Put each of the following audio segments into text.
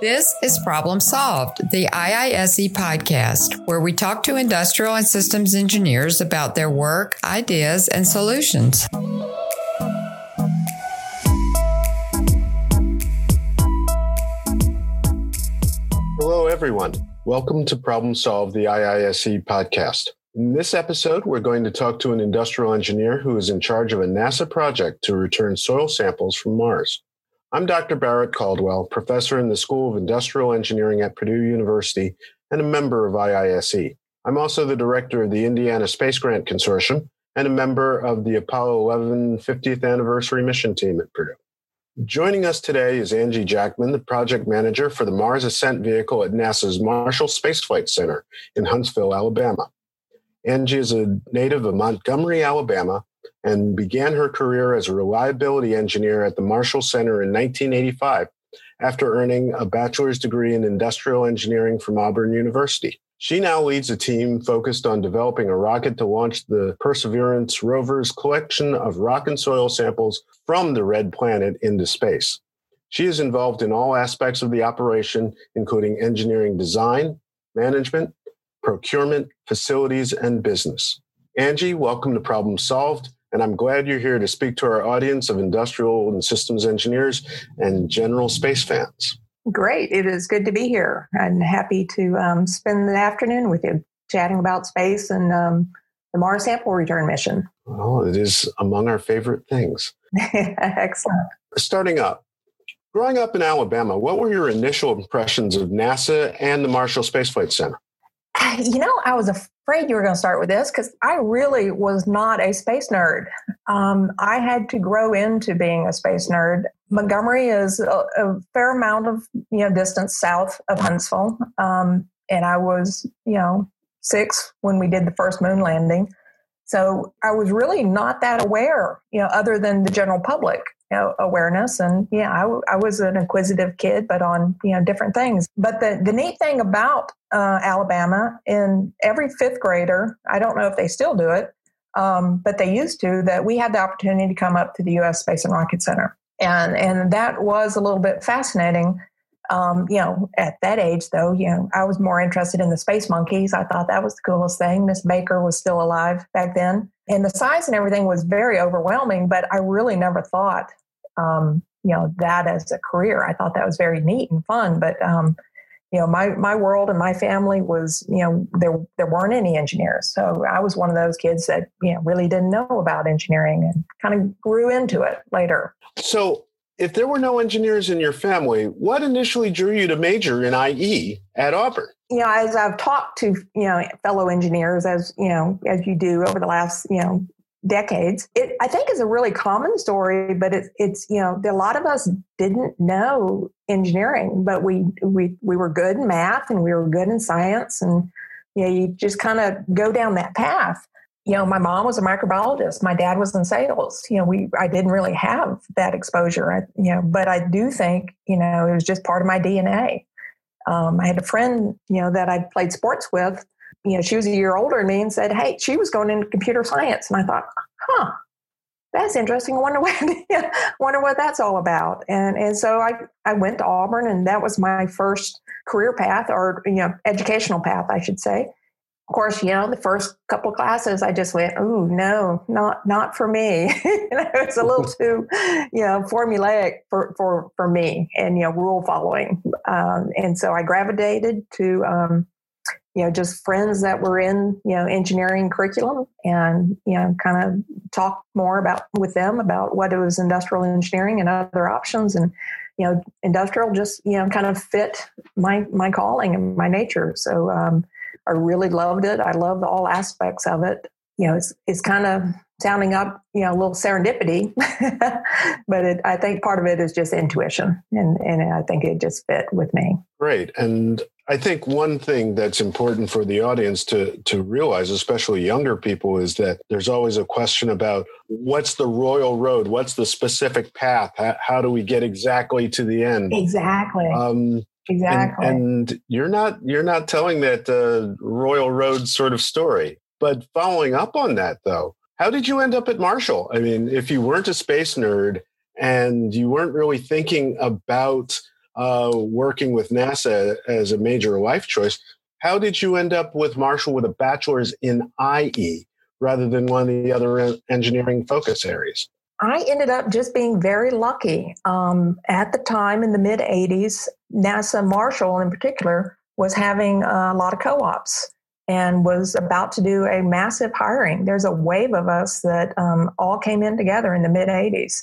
This is Problem Solved, the IISE podcast, where we talk to industrial and systems engineers about their work, ideas, and solutions. Hello, everyone. Welcome to Problem Solve, the IISE podcast. In this episode, we're going to talk to an industrial engineer who is in charge of a NASA project to return soil samples from Mars. I'm Dr. Barrett Caldwell, professor in the School of Industrial Engineering at Purdue University and a member of IISE. I'm also the director of the Indiana Space Grant Consortium and a member of the Apollo 11 50th anniversary mission team at Purdue. Joining us today is Angie Jackman, the project manager for the Mars Ascent vehicle at NASA's Marshall Space Flight Center in Huntsville, Alabama. Angie is a native of Montgomery, Alabama, and began her career as a reliability engineer at the Marshall Center in 1985 after earning a bachelor's degree in industrial engineering from Auburn University. She now leads a team focused on developing a rocket to launch the Perseverance rover's collection of rock and soil samples from the red planet into space. She is involved in all aspects of the operation, including engineering design, management, procurement, facilities, and business. Angie, welcome to Problem Solved. And I'm glad you're here to speak to our audience of industrial and systems engineers and general space fans. Great. It is good to be here. I'm happy to um, spend the afternoon with you chatting about space and um, the Mars sample return mission. Well, it is among our favorite things. Excellent. Starting up, growing up in Alabama, what were your initial impressions of NASA and the Marshall Space Flight Center? You know, I was afraid you were going to start with this because I really was not a space nerd. Um, I had to grow into being a space nerd. Montgomery is a, a fair amount of you know distance south of Huntsville, um, and I was you know six when we did the first moon landing. So I was really not that aware, you know, other than the general public you know, awareness. And yeah, I, I was an inquisitive kid, but on you know different things. But the the neat thing about uh, Alabama, in every fifth grader, I don't know if they still do it, um, but they used to. That we had the opportunity to come up to the U.S. Space and Rocket Center, and and that was a little bit fascinating um, you know, at that age, though, you know, I was more interested in the space monkeys. I thought that was the coolest thing. Miss Baker was still alive back then, and the size and everything was very overwhelming. But I really never thought, um, you know, that as a career. I thought that was very neat and fun. But um, you know, my my world and my family was, you know, there there weren't any engineers, so I was one of those kids that you know really didn't know about engineering and kind of grew into it later. So if there were no engineers in your family, what initially drew you to major in IE at Auburn? You know, as I've talked to you know fellow engineers, as you know, as you do over the last you know decades, it I think is a really common story. But it's it's you know a lot of us didn't know engineering, but we we we were good in math and we were good in science, and you know you just kind of go down that path you know, my mom was a microbiologist. My dad was in sales. You know, we I didn't really have that exposure. I, you know, but I do think you know it was just part of my DNA. Um, I had a friend, you know, that I played sports with. You know, she was a year older than me, and said, "Hey, she was going into computer science." And I thought, "Huh, that's interesting. I wonder what wonder what that's all about." And and so I I went to Auburn, and that was my first career path, or you know, educational path, I should say of course, you know, the first couple classes, I just went, "Oh no, not not for me." you know, it's a little too, you know, formulaic for for for me, and you know, rule following. Um, and so I gravitated to, um, you know, just friends that were in you know engineering curriculum, and you know, kind of talk more about with them about what it was industrial engineering and other options, and you know, industrial just you know kind of fit my my calling and my nature. So. Um, I really loved it. I loved all aspects of it. You know, it's it's kind of sounding up, you know, a little serendipity, but it, I think part of it is just intuition, and and I think it just fit with me. Great, and I think one thing that's important for the audience to to realize, especially younger people, is that there's always a question about what's the royal road, what's the specific path, how, how do we get exactly to the end? Exactly. Um, Exactly. And, and you're not you're not telling that uh, Royal Road sort of story. But following up on that, though, how did you end up at Marshall? I mean, if you weren't a space nerd and you weren't really thinking about uh, working with NASA as a major life choice. How did you end up with Marshall with a bachelor's in IE rather than one of the other engineering focus areas? I ended up just being very lucky. Um, at the time in the mid 80s, NASA Marshall in particular was having a lot of co ops and was about to do a massive hiring. There's a wave of us that um, all came in together in the mid 80s.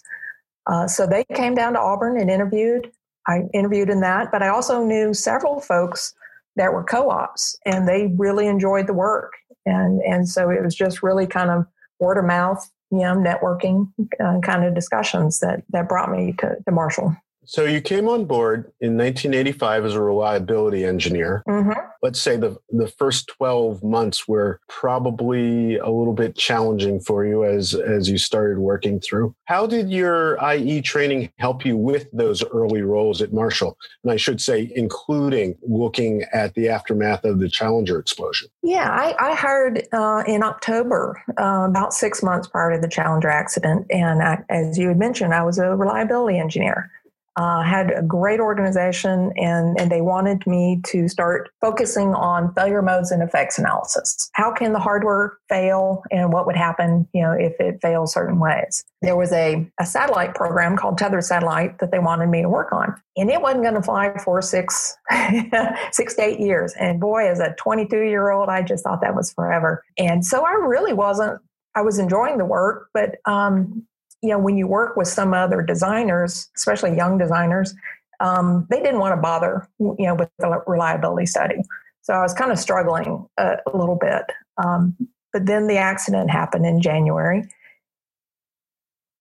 Uh, so they came down to Auburn and interviewed. I interviewed in that, but I also knew several folks that were co-ops, and they really enjoyed the work. And and so it was just really kind of word of mouth, you know, networking uh, kind of discussions that that brought me to, to Marshall. So you came on board in 1985 as a reliability engineer. Mm-hmm. Let's say the, the first 12 months were probably a little bit challenging for you as, as you started working through. How did your IE training help you with those early roles at Marshall? And I should say, including looking at the aftermath of the Challenger explosion. Yeah, I, I hired uh, in October, uh, about six months prior to the Challenger accident. And I, as you had mentioned, I was a reliability engineer uh, had a great organization and, and they wanted me to start focusing on failure modes and effects analysis. How can the hardware fail and what would happen, you know, if it fails certain ways? There was a, a satellite program called Tethered Satellite that they wanted me to work on. And it wasn't going to fly for six, six to eight years. And boy, as a 22 year old, I just thought that was forever. And so I really wasn't I was enjoying the work, but um, you know, when you work with some other designers, especially young designers, um, they didn't want to bother, you know, with the reliability study. So I was kind of struggling a, a little bit. Um, but then the accident happened in January,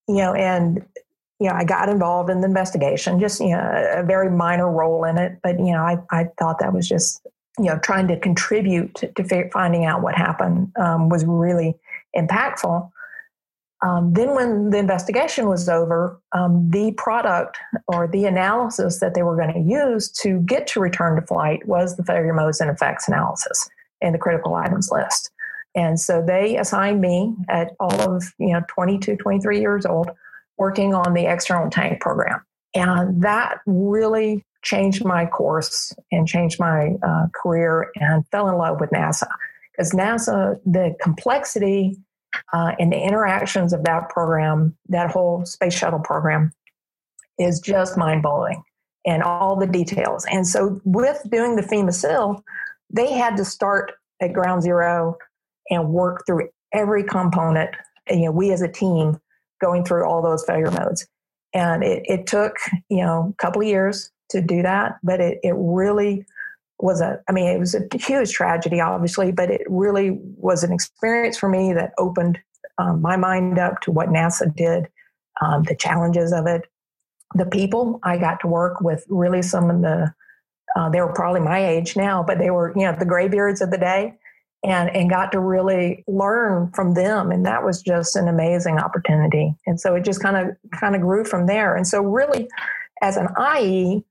you know, and you know, I got involved in the investigation, just you know, a very minor role in it. But you know, I I thought that was just you know trying to contribute to, to finding out what happened um, was really impactful. Um, then, when the investigation was over, um, the product or the analysis that they were going to use to get to return to flight was the failure modes and effects analysis and the critical items list. And so they assigned me at all of, you know, 22, 23 years old, working on the external tank program. And that really changed my course and changed my uh, career and fell in love with NASA. Because NASA, the complexity uh, and the interactions of that program, that whole space shuttle program, is just mind blowing and all the details. And so, with doing the FMEA CIL, they had to start at ground zero and work through every component. And, you know, we as a team going through all those failure modes. And it, it took, you know, a couple of years to do that, but it, it really was a i mean it was a huge tragedy obviously but it really was an experience for me that opened um, my mind up to what nasa did um, the challenges of it. The people i got to work with really some of the uh, they were probably my age now but they were you know the graybeards of the day and and got to really learn from them and that was just an amazing opportunity. And so it just kind of kind of grew from there. And so really as an ie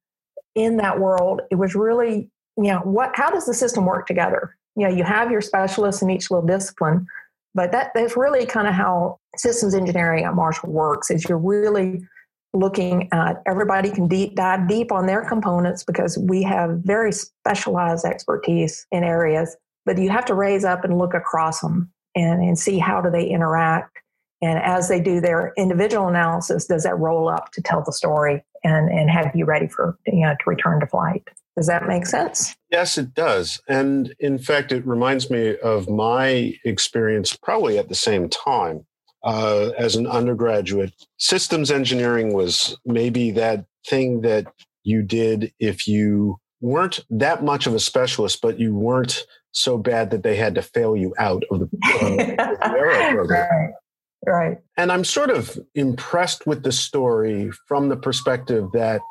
in that world it was really you know what how does the system work together? You know you have your specialists in each little discipline but that that's really kind of how systems engineering at marshall works is you're really looking at everybody can deep, dive deep on their components because we have very specialized expertise in areas but you have to raise up and look across them and, and see how do they interact. And as they do their individual analysis does that roll up to tell the story and, and have you ready for you know to return to flight does that make sense? Yes, it does. And in fact, it reminds me of my experience probably at the same time. Uh, as an undergraduate, systems engineering was maybe that thing that you did if you weren't that much of a specialist, but you weren't so bad that they had to fail you out of the, uh, the program. Right. Right. And I'm sort of impressed with the story from the perspective that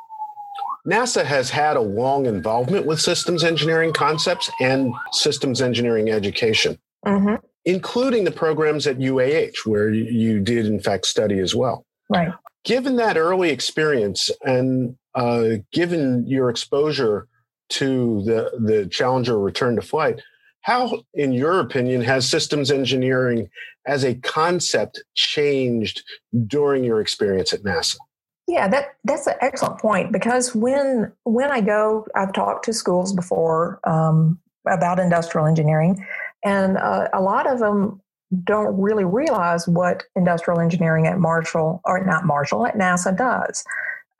NASA has had a long involvement with systems engineering concepts and systems engineering education, mm-hmm. including the programs at UAH, where you did, in fact, study as well. Right. Given that early experience and uh, given your exposure to the, the Challenger return to flight, how, in your opinion, has systems engineering as a concept changed during your experience at NASA? Yeah, that that's an excellent point because when when I go, I've talked to schools before um, about industrial engineering, and uh, a lot of them don't really realize what industrial engineering at Marshall or not Marshall at NASA does.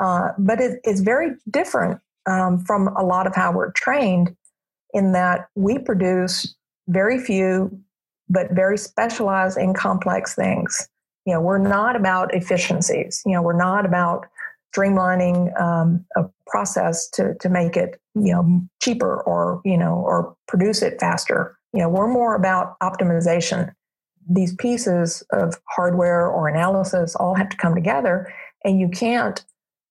Uh, but it, it's very different um, from a lot of how we're trained in that we produce very few but very specialized and complex things. You know, we're not about efficiencies. You know, we're not about streamlining um, a process to to make it you know cheaper or you know or produce it faster. You know, we're more about optimization. These pieces of hardware or analysis all have to come together, and you can't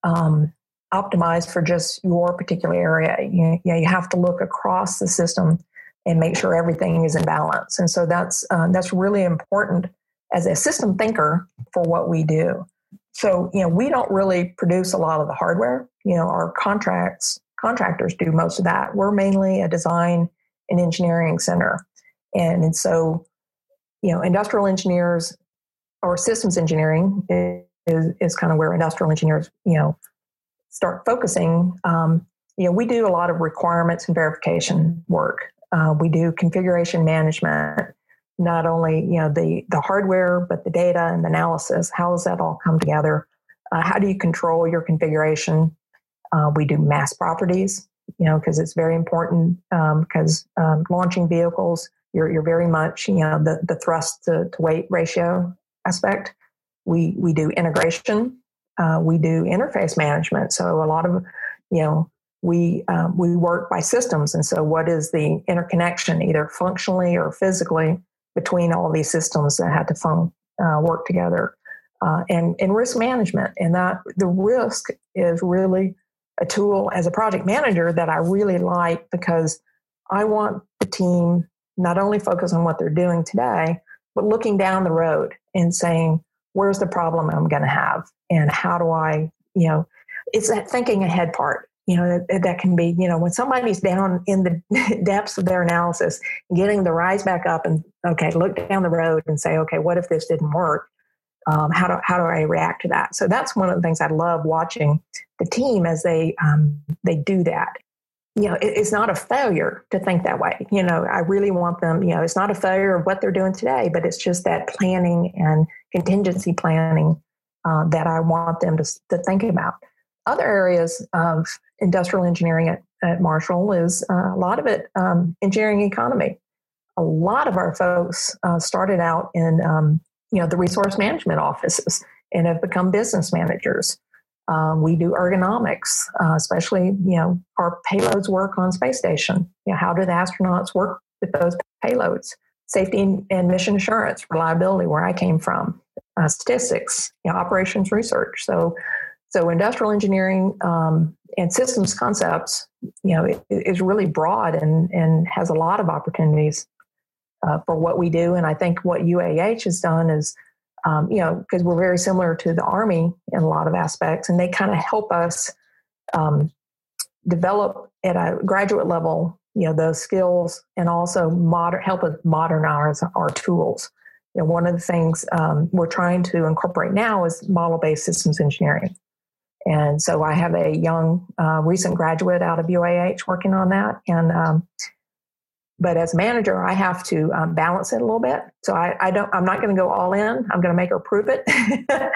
um, optimize for just your particular area. You, you, know, you have to look across the system and make sure everything is in balance. And so that's uh, that's really important as a system thinker for what we do. So you know we don't really produce a lot of the hardware. You know our contracts contractors do most of that. We're mainly a design and engineering center, and, and so you know industrial engineers or systems engineering is, is, kind of where industrial engineers you know start focusing. Um, you know we do a lot of requirements and verification work uh, we do configuration management, not only you know the the hardware but the data and the analysis. How does that all come together? Uh, how do you control your configuration? Uh, we do mass properties, you know, because it's very important because um, um, launching vehicles, you're you're very much you know the the thrust to, to weight ratio aspect. We we do integration. Uh, we do interface management. So a lot of you know we um, we work by systems, and so what is the interconnection, either functionally or physically, between all these systems that had to fun, uh, work together, uh, and and risk management, and that the risk is really a tool as a project manager that I really like because I want the team not only focus on what they're doing today, but looking down the road and saying, where's the problem I'm going to have, and how do I, you know, it's that thinking ahead part you know that, that, can be you know when somebody's down in the depths of their analysis getting the rise back up and okay look down the road and say okay what if this didn't work? Um, how do how do I react to that? So that's one of the things I love watching the team as they um, they do that. You know it, it's not a failure to think that way. You know I really want them you know it's not a failure of what they're doing today but it's just that planning and contingency planning uh, that I want them to, to think about other areas of industrial engineering at, at Marshall is uh, a lot of it um, engineering economy. A lot of our folks uh, started out in um, you know the resource management offices and have become business managers. Um, we do ergonomics, uh, especially you know our payloads work on space station. You know, how do the astronauts work with those payloads? Safety and, mission assurance, reliability, where I came from, uh, statistics, you know, operations research. So so industrial engineering um, and systems concepts, you know, is really broad and, and has a lot of opportunities uh, for what we do. And I think what UAH has done is, um, you know, because we're very similar to the Army in a lot of aspects, and they kind of help us um, develop at a graduate level, you know, those skills and also moder- help us modernize our tools. You know, one of the things um, we're trying to incorporate now is model-based systems engineering. And so I have a young, uh, recent graduate out of UAH working on that. And, um, but as manager, I have to um, balance it a little bit. So I, I don't, I'm not going to go all in. I'm going to make her prove it.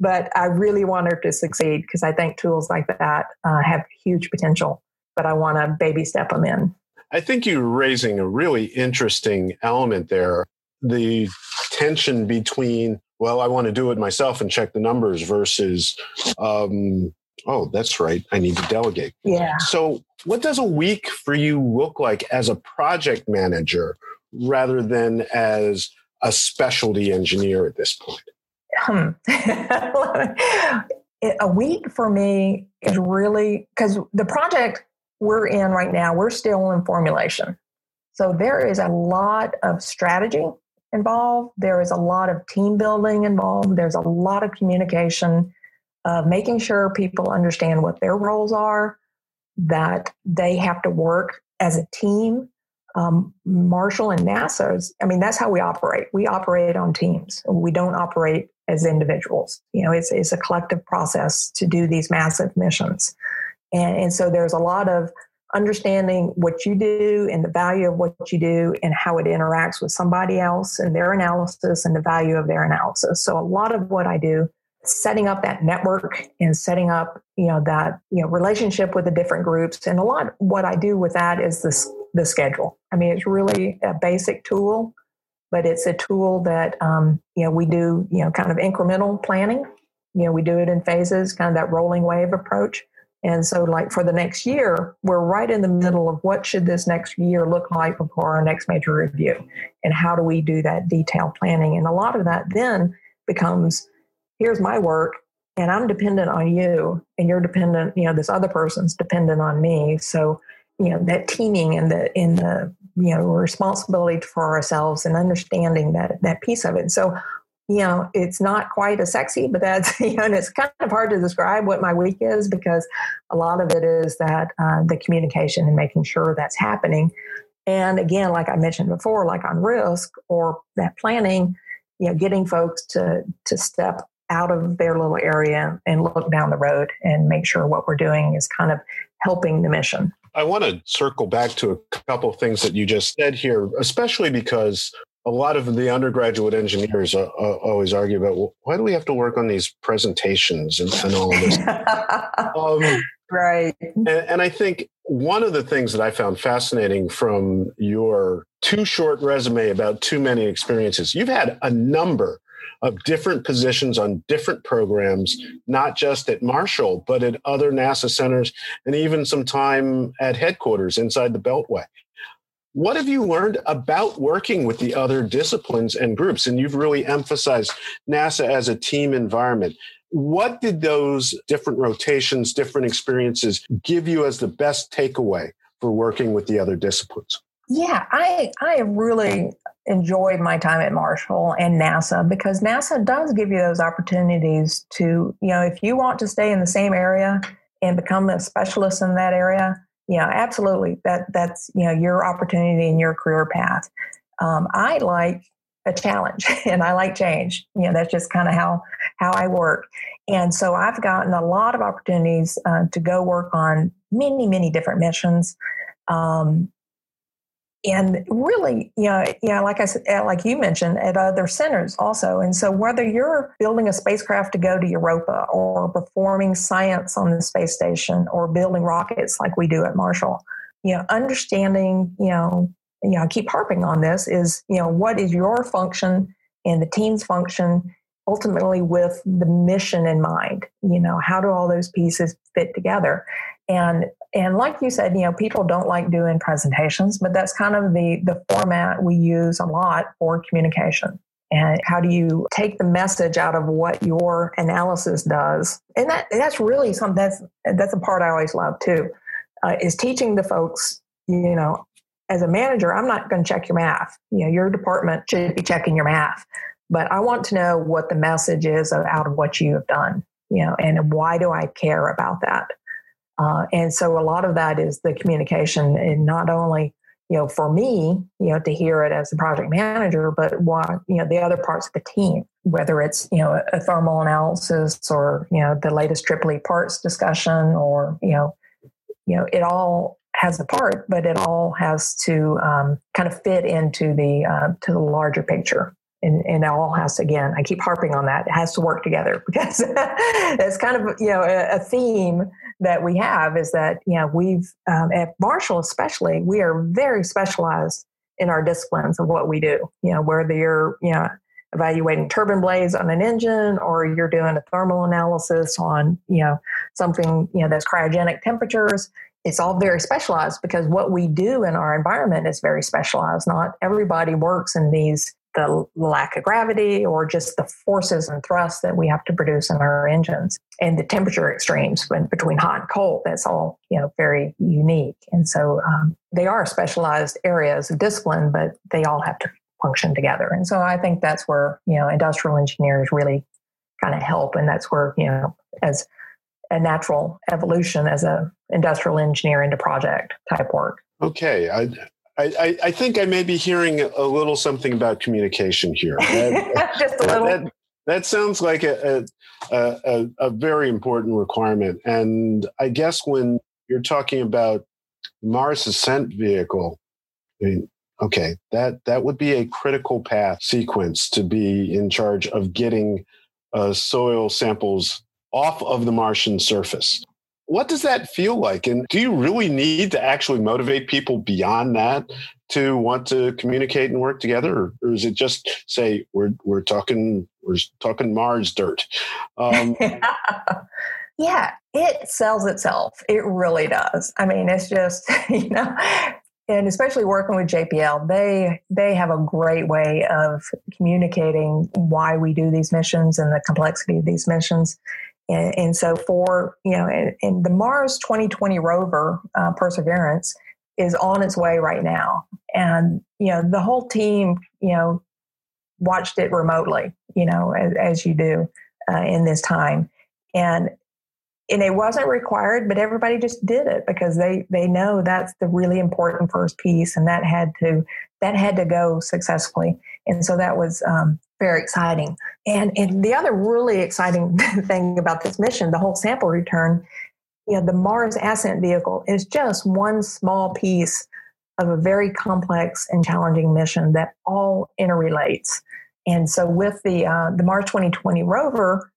but I really want her to succeed because I think tools like that uh, have huge potential. But I want to baby step them in. I think you're raising a really interesting element there. The tension between well, I want to do it myself and check the numbers versus, um, oh, that's right, I need to delegate. Yeah. So, what does a week for you look like as a project manager rather than as a specialty engineer at this point? Hmm. a week for me is really because the project we're in right now, we're still in formulation. So there is a lot of strategy involved. There is a lot of team building involved. There's a lot of communication, making sure people understand what their roles are, that they have to work as a team um, Marshall and NASA's, I mean, that's how we operate. We operate on teams. We don't operate as individuals. You know, it's, it's a collective process to do these massive missions. And, and so there's a lot of understanding what you do and the value of what you do and how it interacts with somebody else and their analysis and the value of their analysis. So a lot of what I do setting up that network and setting up you know that you know relationship with the different groups. And a lot what i do with that is this the schedule. I mean it's really a basic tool but it's a tool that um, you know we do you know kind of incremental planning. You know we do it in phases kind of that rolling wave approach and so like for the next year we're right in the middle of what should this next year look like before our next major review and how do we do that detailed planning and a lot of that then becomes here's my work and I'm dependent on you and you're dependent, you know, this other person's dependent on me. So, you know, that teaming and the in the, you know, responsibility for ourselves and understanding that that piece of it. So, you know, it's not quite as sexy, but that's, you know, and it's kind of hard to describe what my week is because a lot of it is that uh, the communication and making sure that's happening. And again, like I mentioned before, like on risk or that planning, you know, getting folks to to step out of their little area and look down the road and make sure what we're doing is kind of helping the mission. I want to circle back to a couple of things that you just said here, especially because a lot of the undergraduate engineers uh, uh, always argue about well, why do we have to work on these presentations and, and all of this. um, right. And, and I think one of the things that I found fascinating from your too short resume about too many experiences, you've had a number of different positions on different programs, not just at Marshall, but at other NASA centers and even some time at headquarters inside the Beltway. What have you learned about working with the other disciplines and groups? And you've really emphasized NASA as a team environment. What did those different rotations, different experiences give you as the best takeaway for working with the other disciplines? Yeah, I I really enjoyed my time at Marshall and NASA because NASA does give you those opportunities to, you know, if you want to stay in the same area and become a specialist in that area, yeah, absolutely. That that's you know your opportunity and your career path. Um, I like a challenge and I like change. You know, that's just kind of how how I work. And so I've gotten a lot of opportunities uh, to go work on many many different missions. Um, and really, you know, you know, like I said, uh, like you mentioned, at other centers also. And so, whether you're building a spacecraft to go to Europa, or performing science on the space station, or building rockets like we do at Marshall, you know, understanding, you know, you know, I keep harping on this is, you know, what is your function and the team's function ultimately with the mission in mind you know how do all those pieces fit together and and like you said you know people don't like doing presentations but that's kind of the the format we use a lot for communication. And how do you take the message out of what your analysis does? And that that's really something that's that's a part i always love too uh, is teaching the folks you know as a manager i'm not going to check your math. You know your department should be checking your math. But I want to know what the message is out of what you have done, you know, and why do I care about that? Uh, and so a lot of that is the communication, and not only you know for me, you know, to hear it as a project manager, but what you know the other parts of the team, whether it's you know a thermal analysis or you know the latest EEE parts discussion, or you know, you know, it all has a part, but it all has to um, kind of fit into the uh, to the larger picture and, and it all has to, again i keep harping on that it has to work together because it's kind of you know a, a, theme that we have is that you know we've um, at marshall especially we are very specialized in our disciplines of what we do. You know whether you're you know evaluating turbine blades on an engine or you're doing a thermal analysis on you know something you know that's cryogenic temperatures it's all very specialized because what we do in our environment is very specialized. Not everybody works in these the lack of gravity or just the forces and thrusts that we have to produce in our engines and the temperature extremes when, between hot and cold that's all you know very unique. And so um, they are specialized areas of discipline but they all have to function together. And so i think that's where you know industrial engineers really kind of help. And that's where you know as a natural evolution as a industrial engineer into project type work. Okay I, I, I, think I may be hearing a little something about communication here. That, Just a little. That, that sounds like a, a, a, a, very important requirement. And I guess when you're talking about Mars ascent vehicle, I mean, okay, that, that would be a critical path sequence to be in charge of getting uh, soil samples off of the Martian surface. What does that feel like? And do you really need to actually motivate people beyond that to want to communicate and work together, or, is it just say we're we're talking we're talking Mars dirt? Um, yeah, it sells itself. It really does. I mean, it's just you know, and especially working with JPL, they they have a great way of communicating why we do these missions and the complexity of these missions. And, and so, for you know, and, in the Mars 2020 rover uh, Perseverance is on its way right now, and you know, the whole team, you know, watched it remotely, you know, as, as you do uh, in this time, and and it wasn't required, but everybody just did it because they they know that's the really important first piece, and that had to that had to go successfully, and so that was um, very exciting. And and the other really exciting thing about this mission, the whole sample return, you know, the Mars Ascent Vehicle is just one small piece of a very complex and challenging mission that all interrelates. And so, with the uh, the Mars 2020 rover,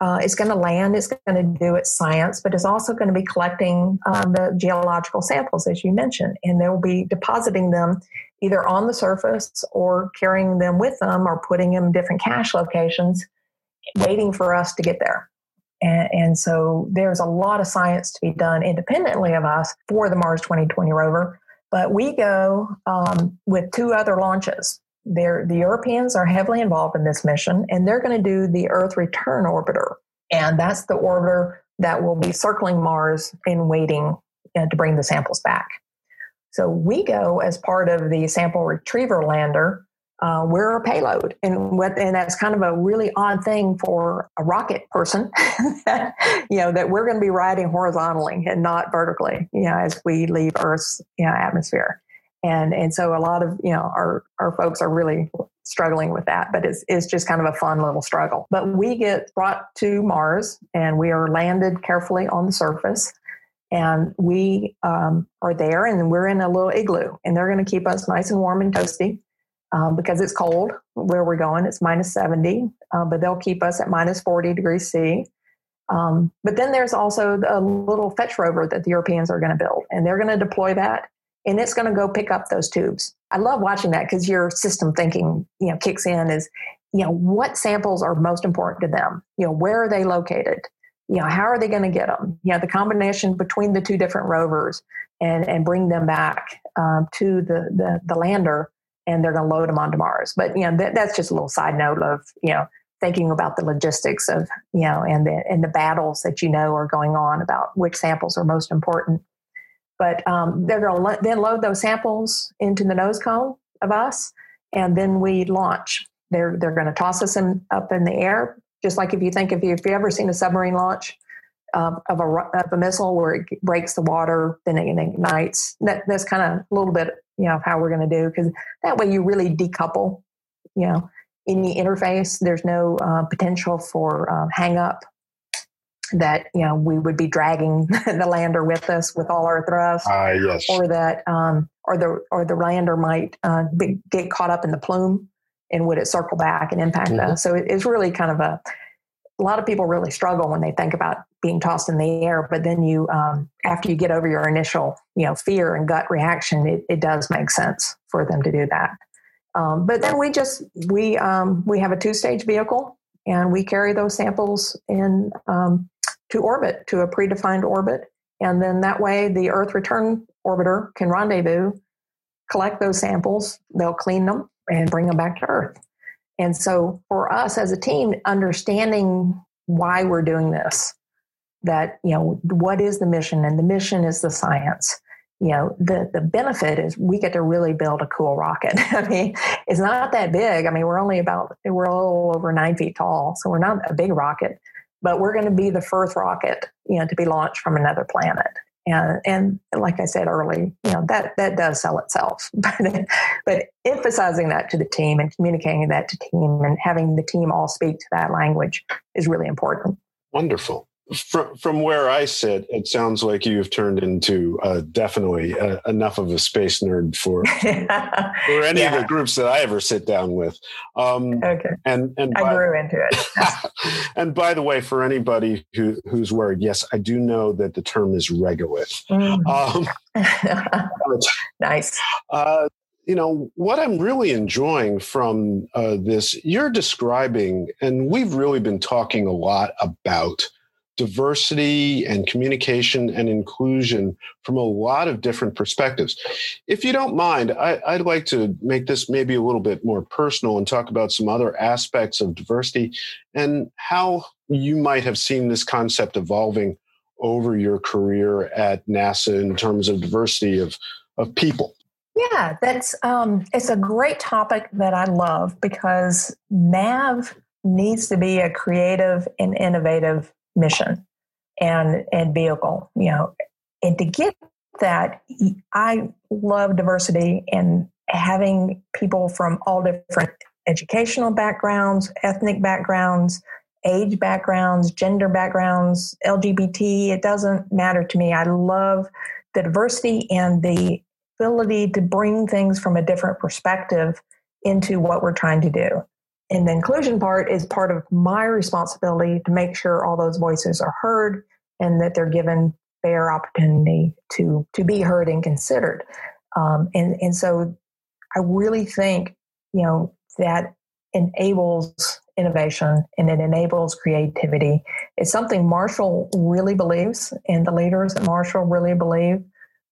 uh, it's going to land, it's going to do its science, but it's also going to be collecting um, the geological samples, as you mentioned, and they will be depositing them either on the surface or carrying them with them or putting them in different cache locations, waiting for us to get there. And, and so there's a lot of science to be done independently of us for the Mars 2020 rover. But we go um, with two other launches they're, the Europeans are heavily involved in this mission, and they're going to do the Earth Return Orbiter. And that's the orbiter that will be circling Mars and waiting uh, to bring the samples back. So we go as part of the sample retriever lander. Uh, we're a payload, and and that's kind of a really odd thing for a rocket person, you know, that we're going to be riding horizontally and not vertically, you know, as we leave Earth's you know, atmosphere and and so a lot of you know our our folks are really struggling with that but it's it's just kind of a fun little struggle. But we get brought to mars and we are landed carefully on the surface and we um, are there and we're in a little igloo and they're going to keep us nice and warm and toasty um, because it's cold where we're going. It's minus 70 uh, but they'll keep us at minus 40 degrees c. Um, but then there's also a little fetch rover that the europeans are going to build and they're going to deploy that and it's going to go pick up those tubes. I love watching that because your system thinking, you know, kicks in is, you know, what samples are most important to them? You know, where are they located? You know, how are they going to get them? You know, the combination between the two different rovers and and bring them back um, to the, the the lander, and they're going to load them onto Mars. But you know, that, that's just a little side note of you know thinking about the logistics of you know and the and the battles that you know are going on about which samples are most important but um, they're going to lo- then load those samples into the nose cone of us, and then we launch. They're they're going to toss us in, up in the air, just like if you think if you if you ever seen a submarine launch um, of a of a missile where it breaks the water, then it ignites. That, that's kind of a little bit you know how we're going to do because that way you really decouple. You know, any interface. There's no uh, potential for um, hang up that you know we would be dragging the lander with us with all our thrust, uh, yes. or that um, or the or the lander might uh, be, get caught up in the plume, and would it circle back and impact mm-hmm. us? So it, it's really kind of a a lot of people really struggle when they think about being tossed in the air, but then you um, after you get over your initial you know fear and gut reaction, it, it does make sense for them to do that. Um, but then we just we um, we have a two stage vehicle and we carry those samples in um, to orbit, to a predefined orbit. And then that way the Earth return orbiter can rendezvous, collect those samples, they'll clean them and bring them back to Earth. And so for us as a team, understanding why we're doing this, that, you know, what is the mission? And the mission is the science. You know, the, the benefit is we get to really build a cool rocket. I mean, it's not that big. I mean, we're only about, we're a little over nine feet tall. So we're not a big rocket, but we're going to be the first rocket, you know, to be launched from another planet. And, and like I said early, you know, that, that does sell itself, but, but emphasizing that to the team and communicating that to team and having the team all speak to that language is really important. Wonderful from from where I sit, it sounds like you've turned into uh, definitely uh, enough of a space nerd for for any yeah. of the groups that I ever sit down with. Um, okay, and and I by, grew into it. and by the way, for anybody who who's worried, yes, I do know that the term is regolith. Mm. Um, nice. Uh, you know what i'm really enjoying from uh, this you're describing and we've really been talking a lot about diversity and communication and inclusion from a lot of different perspectives. If you don't mind, I, would like to make this maybe a little bit more personal and talk about some other aspects of diversity and how you might have seen this concept evolving over your career at NASA in terms of diversity of, of people. Yeah, that's um, it's a great topic that I love because MAV needs to be a creative and innovative mission and and vehicle you know. And to get that i love diversity and having people from all different educational backgrounds ethnic backgrounds age backgrounds gender backgrounds lgbt it doesn't matter to me. I love the diversity and the ability to bring things from a different perspective into what we're trying to do and the inclusion part is part of my responsibility to make sure all those voices are heard and that they're given fair opportunity to to be heard and considered. Um, and and so I really think you know that enables innovation and it enables creativity. It's something Marshall really believes, and the leaders at Marshall really believe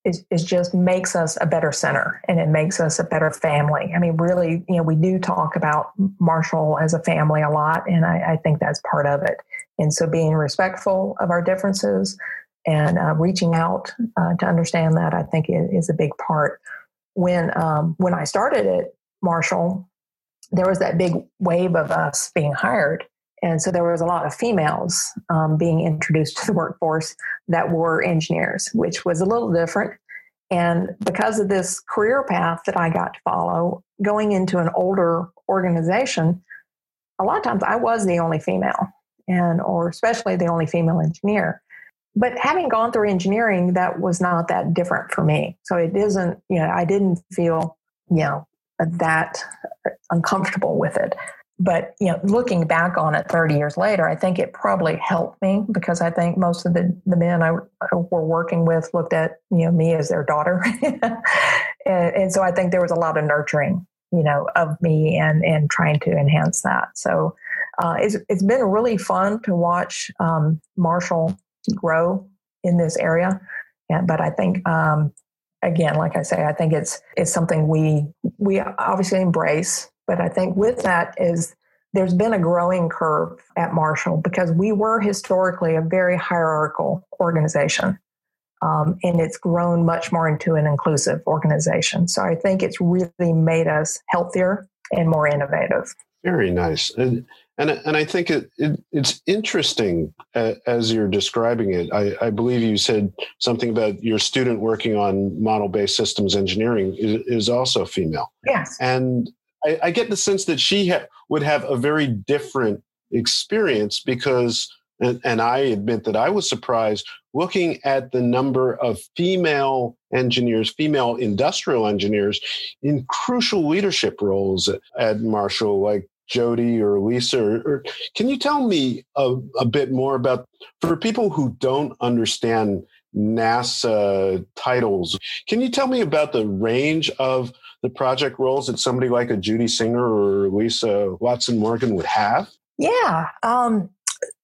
is, is just makes us a better center and it makes us a better family. I mean, really, you know, we do talk about Marshall as a family a lot, and I, I think that's part of it. And so being respectful of our differences and uh, reaching out uh, to understand that, I think is, a big part. When, um, when I started at Marshall, there was that big wave of us being hired. And so there was a lot of females um, being introduced to the workforce that were engineers, which was a little different. And because of this career path that I got to follow, going into an older organization, a lot of times I was the only female, and or especially the only female engineer. But having gone through engineering, that was not that different for me. So it isn't, you know, I didn't feel, you know, that uncomfortable with it but you know looking back on it 30 years later i think it probably helped me because i think most of the, the men i were working with looked at you know me as their daughter. And, and, so i think there was a lot of nurturing you know of me and and trying to enhance that. So uh, it's, it's been really fun to watch um, marshall grow in this area. Yeah, but i think um, again like i say i think it's it's something we we obviously embrace but I think with that is there's been a growing curve at Marshall because we were historically a very hierarchical organization. Um, and it's grown much more into an inclusive organization. So I think it's really made us healthier and more innovative. Very nice. And and, and I think it, it it's interesting uh, as you're describing it. I, I, believe you said something about your student working on model based systems engineering is, is also female. Yes. And I, I get the sense that she ha- would have a very different experience because, and, and I admit that I was surprised looking at the number of female engineers, female industrial engineers in crucial leadership roles at, Marshall, like Jody or Lisa. Or, or, can you tell me a, a bit more about, for people who don't understand NASA titles, can you tell me about the range of the project roles that somebody like a Jody Singer or Lisa Watson Morgan would have? Yeah. Um,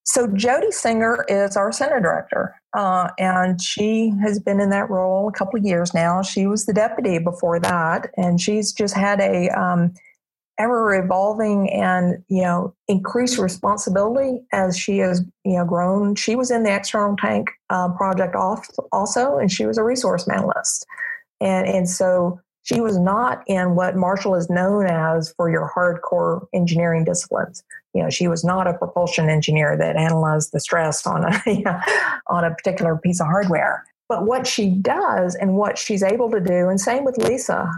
so Jody Singer is our center director, uh, and she has been in that role a couple of years now. She was the deputy before that, and she's just had a um, ever evolving and you know increased responsibility as she has you know grown. She was in the external tank uh, project off also, and she was a resource analyst, and and so she was not in what Marshall is known as for your hardcore engineering disciplines. You know, she was not a propulsion engineer that analyzed the stress on a on a particular piece of hardware. But what she does and what she's able to do, and same with Lisa,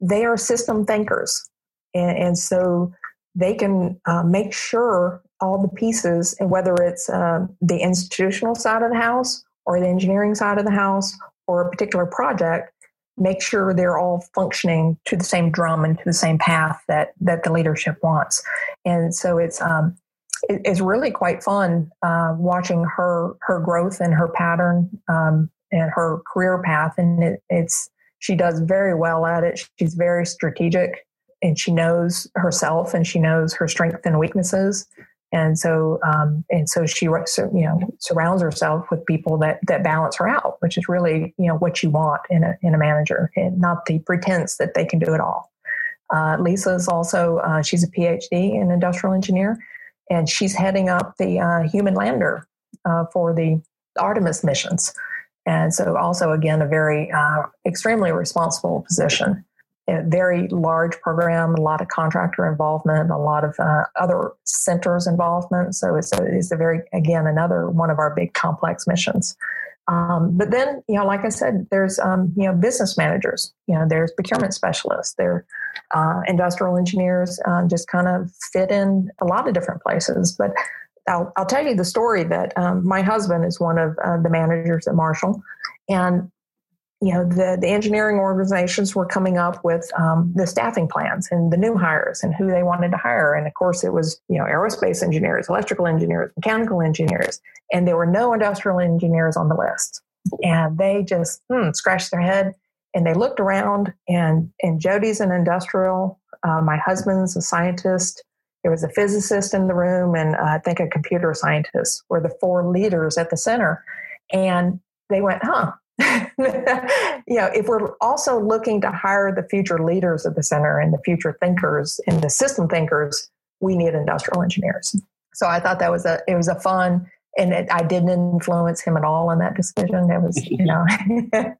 they are system thinkers. And, and so they can uh, make sure all the pieces, and whether it's uh, the institutional side of the house or the engineering side of the house or a particular project, make sure they're all functioning to the same drum and to the same path that that the leadership wants. And so it's um, it, it's really quite fun uh, watching her her growth and her pattern um, and her career path. And it, it's she does very well at it. She's very strategic, and she knows herself and she knows her strengths and weaknesses and so um, and so she you know surrounds herself with people that that balance her out, which is really you know what you want in a in a manager, and not the pretense that they can do it all. Uh, Lisa is also uh, she's a PhD in industrial engineer, and she's heading up the uh, human lander uh, for the Artemis missions, and so also again a very uh, extremely responsible position a very large program, a lot of contractor involvement, a lot of uh, other centers involvement. So it's a, it's a very, again, another one of our big complex missions. Um, but then, you know, like I said, there's, um, you know, business managers, you know, there's procurement specialists, there uh, industrial engineers uh, just kind of fit in a lot of different places. But I'll, I'll tell you the story that um, my husband is one of uh, the managers at Marshall. And you know the, the engineering organizations were coming up with um, the staffing plans and the new hires and who they wanted to hire. And of course it was you know aerospace engineers electrical engineers mechanical engineers and there were no industrial engineers on the list. And they just hmm, scratched their head and they looked around and and jody's an industrial uh, my husband's a scientist. There was a physicist in the room and uh, i think a computer scientist were the four leaders at the center. And they went huh you know, if we're also looking to hire the future leaders of the center and the future thinkers and the system thinkers, we need industrial engineers. So I thought that was a it was a fun and it, I didn't influence him at all in that decision. It was you know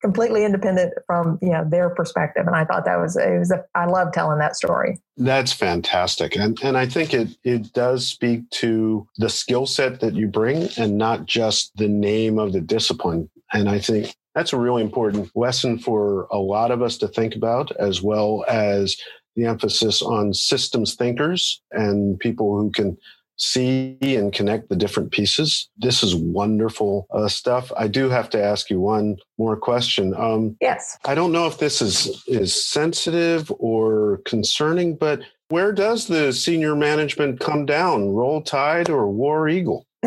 completely independent from you know their perspective, and I thought that was it was a, I love telling that story. That's fantastic, and and I think it it does speak to the skill set that you bring, and not just the name of the discipline. And I think that's a really important lesson for a lot of us to think about, as well as the emphasis on systems thinkers and people who can see and connect the different pieces. This is wonderful uh, stuff. I do have to ask you one more question. Um, yes. I don't know if this is is sensitive or concerning, but where does the senior management come down? Roll Tide or War Eagle?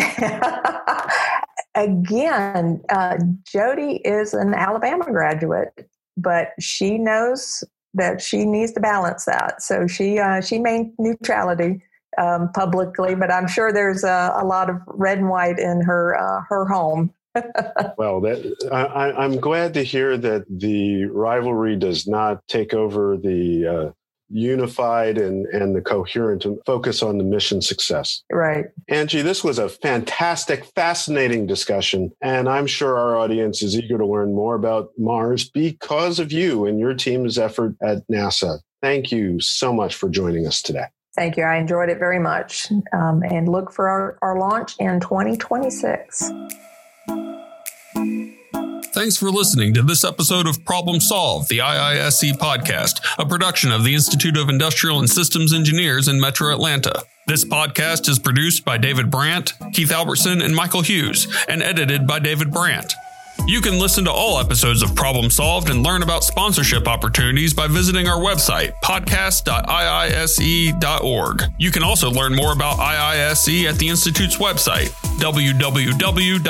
again, uh, Jody is an Alabama graduate, but she knows that she needs to balance that. So she uh, she maintained neutrality um, publicly, but I'm sure there's a, a, lot of red and white in her uh, her home. well, that, I, am glad to hear that the rivalry does not take over the uh, unified and, and the coherent and focus on the mission success. Right. Angie, this was a fantastic, fascinating discussion. And I'm sure our audience is eager to learn more about Mars because of you and your team's effort at NASA. Thank you so much for joining us today. Thank you. I enjoyed it very much. Um, and look for our, our launch in 2026. Thanks for listening to this episode of Problem Solved, the IISE podcast, a production of the Institute of Industrial and Systems Engineers in Metro Atlanta. This podcast is produced by David Brandt, Keith Albertson, and Michael Hughes, and edited by David Brandt. You can listen to all episodes of Problem Solved and learn about sponsorship opportunities by visiting our website, podcast.iise.org. You can also learn more about IISE at the Institute's website, www.iise.org.